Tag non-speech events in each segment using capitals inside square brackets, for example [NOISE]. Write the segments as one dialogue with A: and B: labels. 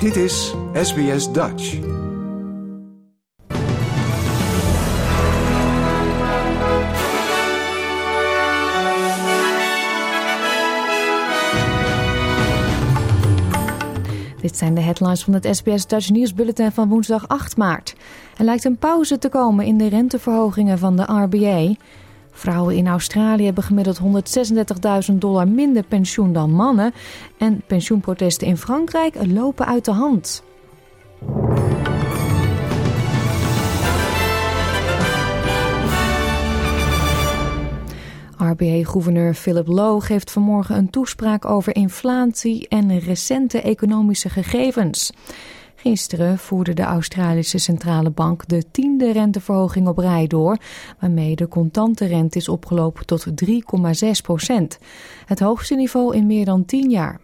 A: Dit is SBS Dutch.
B: Dit zijn de headlines van het SBS Dutch nieuwsbulletin van woensdag 8 maart. Er lijkt een pauze te komen in de renteverhogingen van de RBA. Vrouwen in Australië hebben gemiddeld 136.000 dollar minder pensioen dan mannen. En pensioenprotesten in Frankrijk lopen uit de hand. RBA-gouverneur Philip Lowe geeft vanmorgen een toespraak over inflatie en recente economische gegevens. Gisteren voerde de Australische Centrale Bank de tiende renteverhoging op rij door, waarmee de contante rente is opgelopen tot 3,6 procent. Het hoogste niveau in meer dan tien jaar.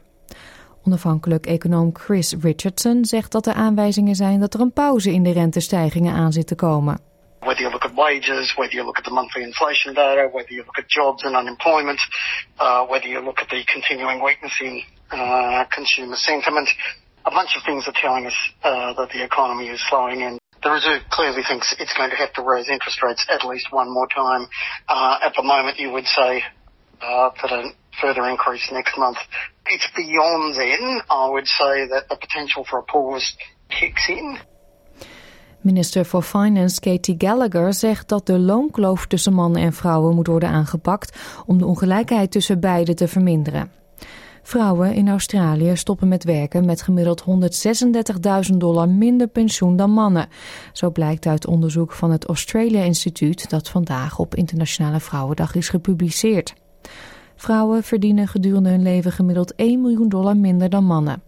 B: Onafhankelijk econoom Chris Richardson zegt dat er aanwijzingen zijn dat er een pauze in de rentestijgingen aan zit te komen.
C: whether you look at the monthly inflation data, whether you look at jobs and unemployment, uh, whether you look at the continuing weakness in uh, consumer sentiment, a bunch of things are telling us uh, that the economy is slowing and the Reserve clearly thinks it's going to have to raise interest rates at least one more time. Uh, at the moment, you would say uh, that a further increase next month. It's beyond then, I would say, that the potential for a pause kicks in.
B: Minister voor Finance Katie Gallagher zegt dat de loonkloof tussen mannen en vrouwen moet worden aangepakt om de ongelijkheid tussen beiden te verminderen. Vrouwen in Australië stoppen met werken met gemiddeld 136.000 dollar minder pensioen dan mannen. Zo blijkt uit onderzoek van het Australia Instituut dat vandaag op Internationale Vrouwendag is gepubliceerd. Vrouwen verdienen gedurende hun leven gemiddeld 1 miljoen dollar minder dan mannen.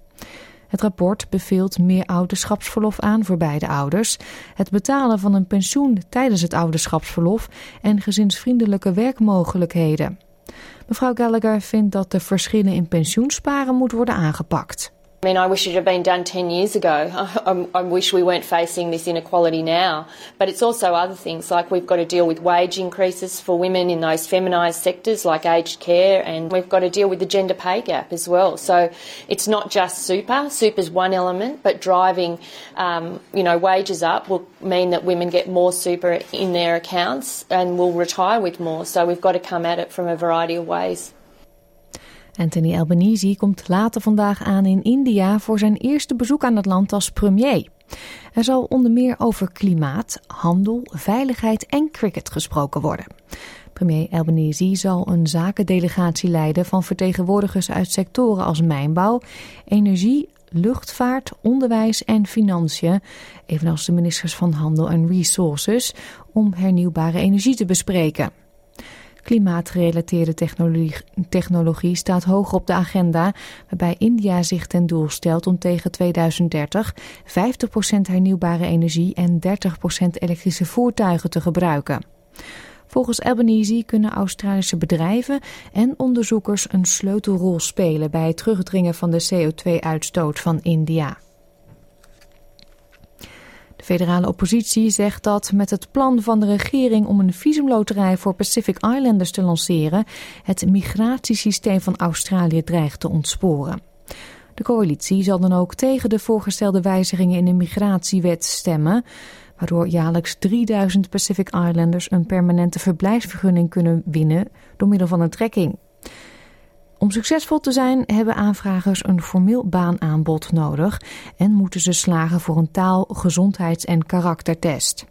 B: Het rapport beveelt meer ouderschapsverlof aan voor beide ouders, het betalen van een pensioen tijdens het ouderschapsverlof en gezinsvriendelijke werkmogelijkheden. Mevrouw Gallagher vindt dat de verschillen in pensioensparen moeten worden aangepakt.
D: I mean, I wish it had been done 10 years ago. [LAUGHS] I, I, wish we weren't facing this inequality now. But it's also other things, like we've got to deal with wage increases for women in those feminised sectors like aged care, and we've got to deal with the gender pay gap as well. So it's not just super. Super's one element, but driving, um, you know, wages up will mean that women get more super in their accounts and will retire with more. So we've got to come at it from a variety of ways.
B: Anthony Albanese komt later vandaag aan in India voor zijn eerste bezoek aan het land als premier. Er zal onder meer over klimaat, handel, veiligheid en cricket gesproken worden. Premier Albanese zal een zakendelegatie leiden van vertegenwoordigers uit sectoren als mijnbouw, energie, luchtvaart, onderwijs en financiën, evenals de ministers van Handel en Resources, om hernieuwbare energie te bespreken. Klimaatgerelateerde technologie, technologie staat hoog op de agenda, waarbij India zich ten doel stelt om tegen 2030 50% hernieuwbare energie en 30% elektrische voertuigen te gebruiken. Volgens Albanese kunnen Australische bedrijven en onderzoekers een sleutelrol spelen bij het terugdringen van de CO2-uitstoot van India federale oppositie zegt dat met het plan van de regering om een visumloterij voor Pacific Islanders te lanceren, het migratiesysteem van Australië dreigt te ontsporen. De coalitie zal dan ook tegen de voorgestelde wijzigingen in de migratiewet stemmen, waardoor jaarlijks 3000 Pacific Islanders een permanente verblijfsvergunning kunnen winnen door middel van een trekking. Om succesvol te zijn hebben aanvragers een formeel baanaanbod nodig en moeten ze slagen voor een taal-, gezondheids- en karaktertest.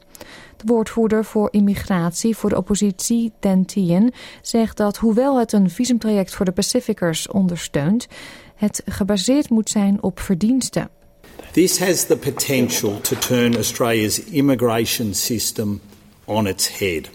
B: De woordvoerder voor immigratie voor de oppositie, Dan Tien, zegt dat hoewel het een visumtraject voor de Pacificers ondersteunt, het gebaseerd moet zijn op verdiensten.
E: This has the potential to turn Australia's immigration system on its head.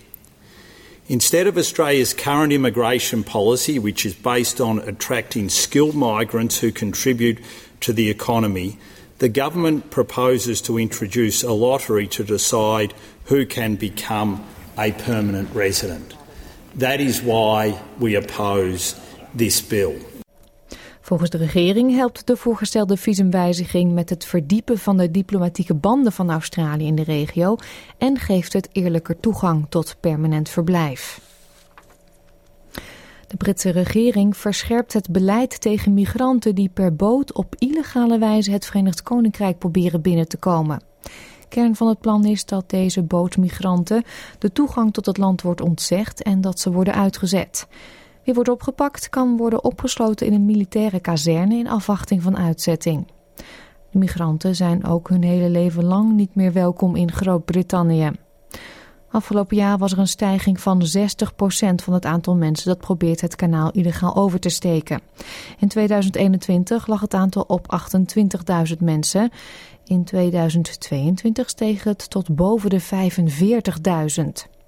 E: Instead of Australia's current immigration policy, which is based on attracting skilled migrants who contribute to the economy, the government proposes to introduce a lottery to decide who can become a permanent resident. That is why we oppose this bill.
B: Volgens de regering helpt de voorgestelde visumwijziging met het verdiepen van de diplomatieke banden van Australië in de regio en geeft het eerlijker toegang tot permanent verblijf. De Britse regering verscherpt het beleid tegen migranten die per boot op illegale wijze het Verenigd Koninkrijk proberen binnen te komen. Kern van het plan is dat deze bootmigranten de toegang tot het land wordt ontzegd en dat ze worden uitgezet. Wie wordt opgepakt kan worden opgesloten in een militaire kazerne in afwachting van uitzetting. De migranten zijn ook hun hele leven lang niet meer welkom in Groot-Brittannië. Afgelopen jaar was er een stijging van 60% van het aantal mensen dat probeert het kanaal illegaal over te steken. In 2021 lag het aantal op 28.000 mensen. In 2022 steeg het tot boven de 45.000.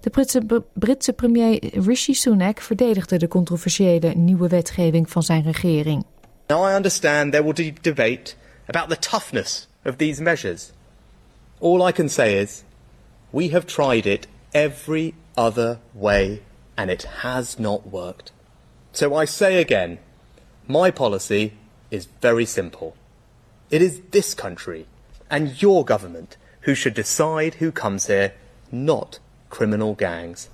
B: De Britse, Britse premier Rishi Sunak verdedigde de controversiële nieuwe wetgeving van zijn regering.
F: Now I understand there will be debate about the toughness of these measures. All I can say is we have tried it every other way and it has not worked. So I say again, my policy is very simple. It is this country and your government who should decide who comes here, not criminal gangs.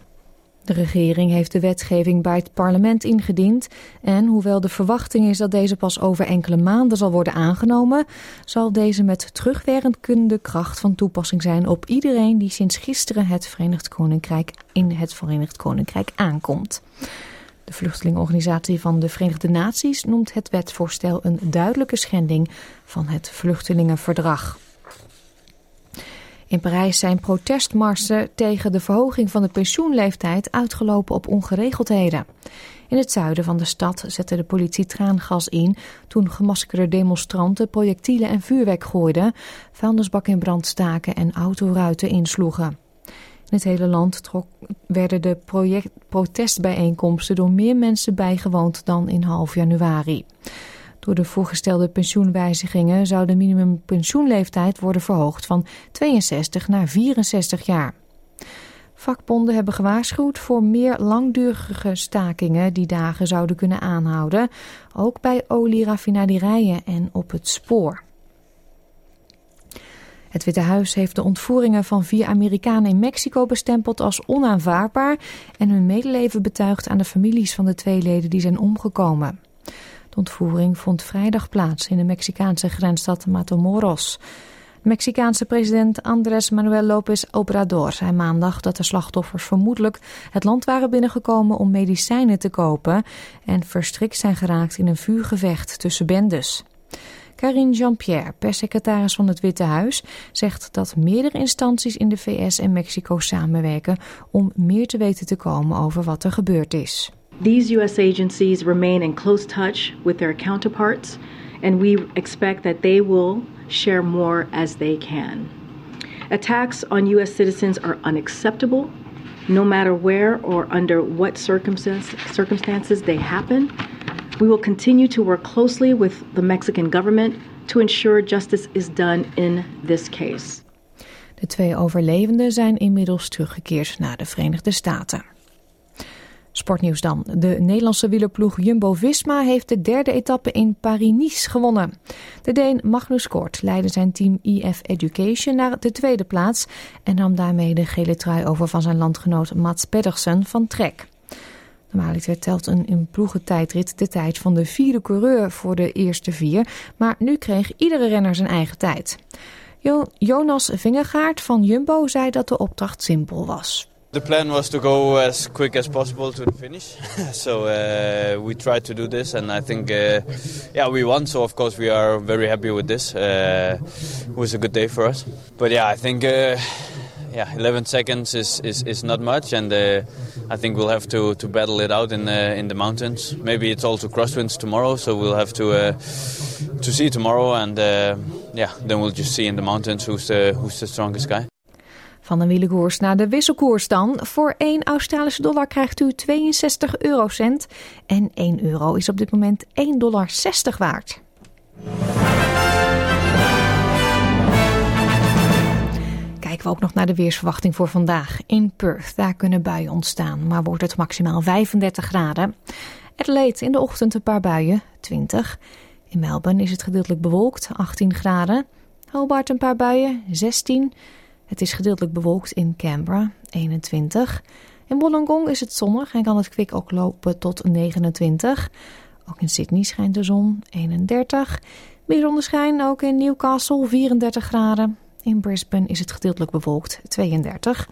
B: De regering heeft de wetgeving bij het parlement ingediend en hoewel de verwachting is dat deze pas over enkele maanden zal worden aangenomen, zal deze met terugwerkende kracht van toepassing zijn op iedereen die sinds gisteren het Verenigd Koninkrijk in het Verenigd Koninkrijk aankomt. De vluchtelingenorganisatie van de Verenigde Naties noemt het wetsvoorstel een duidelijke schending van het vluchtelingenverdrag. In Parijs zijn protestmarsen tegen de verhoging van de pensioenleeftijd uitgelopen op ongeregeldheden. In het zuiden van de stad zette de politie traangas in toen gemaskerde demonstranten projectielen en vuurwerk gooiden, vuilnisbakken in brand staken en autoruiten insloegen. In het hele land werden de protestbijeenkomsten door meer mensen bijgewoond dan in half januari. Door de voorgestelde pensioenwijzigingen zou de minimumpensioenleeftijd worden verhoogd van 62 naar 64 jaar. Vakbonden hebben gewaarschuwd voor meer langdurige stakingen die dagen zouden kunnen aanhouden, ook bij olieraffinaderijen en op het spoor. Het Witte Huis heeft de ontvoeringen van vier Amerikanen in Mexico bestempeld als onaanvaardbaar en hun medeleven betuigd aan de families van de twee leden die zijn omgekomen. De ontvoering vond vrijdag plaats in de Mexicaanse grensstad Matamoros. Mexicaanse president Andrés Manuel López Obrador zei maandag dat de slachtoffers vermoedelijk het land waren binnengekomen om medicijnen te kopen en verstrikt zijn geraakt in een vuurgevecht tussen bendes. Karine Jean-Pierre, perssecretaris van het Witte Huis, zegt dat meerdere instanties in de VS en Mexico samenwerken om meer te weten te komen over wat er gebeurd is.
G: These U.S. agencies remain in close touch with their counterparts, and we expect that they will share more as they can. Attacks on U.S. citizens are unacceptable, no matter where or under what circumstance, circumstances they happen. We will continue to work closely with the Mexican government to ensure justice is done in this case.
B: De twee overlevenden zijn inmiddels teruggekeerd naar de Verenigde Staten. Sportnieuws dan. De Nederlandse wielerploeg Jumbo-Visma heeft de derde etappe in Paris-Nice gewonnen. De Deen Magnus Kort leidde zijn team EF Education naar de tweede plaats... en nam daarmee de gele trui over van zijn landgenoot Mats Pedersen van Trek. Normaliter telt een in ploegentijdrit de tijd van de vierde coureur voor de eerste vier... maar nu kreeg iedere renner zijn eigen tijd. Jonas Vingegaard van Jumbo zei dat de opdracht simpel was.
H: The plan was to go as quick as possible to the finish, [LAUGHS] so uh, we tried to do this, and I think, uh, yeah, we won. So of course we are very happy with this. Uh, it was a good day for us, but yeah, I think, uh, yeah, 11 seconds is, is, is not much, and uh, I think we'll have to, to battle it out in the in the mountains. Maybe it's also crosswinds tomorrow, so we'll have to uh, to see tomorrow, and yeah, then we'll just see in the mountains who's the who's the strongest guy.
B: Van de wielenkoers naar de wisselkoers dan. Voor 1 Australische dollar krijgt u 62 eurocent. En 1 euro is op dit moment 1,60 dollar waard. Kijken we ook nog naar de weersverwachting voor vandaag. In Perth, daar kunnen buien ontstaan, maar wordt het maximaal 35 graden. Adelaide in de ochtend een paar buien, 20. In Melbourne is het gedeeltelijk bewolkt, 18 graden. Hobart een paar buien, 16 het is gedeeltelijk bewolkt in Canberra, 21. In Wollongong is het zonnig en kan het kwik ook lopen tot 29. Ook in Sydney schijnt de zon 31. Meer zonneschijn ook in Newcastle 34 graden. In Brisbane is het gedeeltelijk bewolkt 32.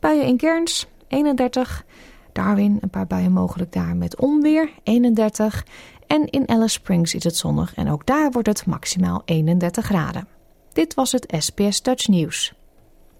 B: Buien in Cairns 31. Darwin een paar buien mogelijk daar met onweer 31. En in Alice Springs is het zonnig en ook daar wordt het maximaal 31 graden. Dit was het SBS Dutch Nieuws.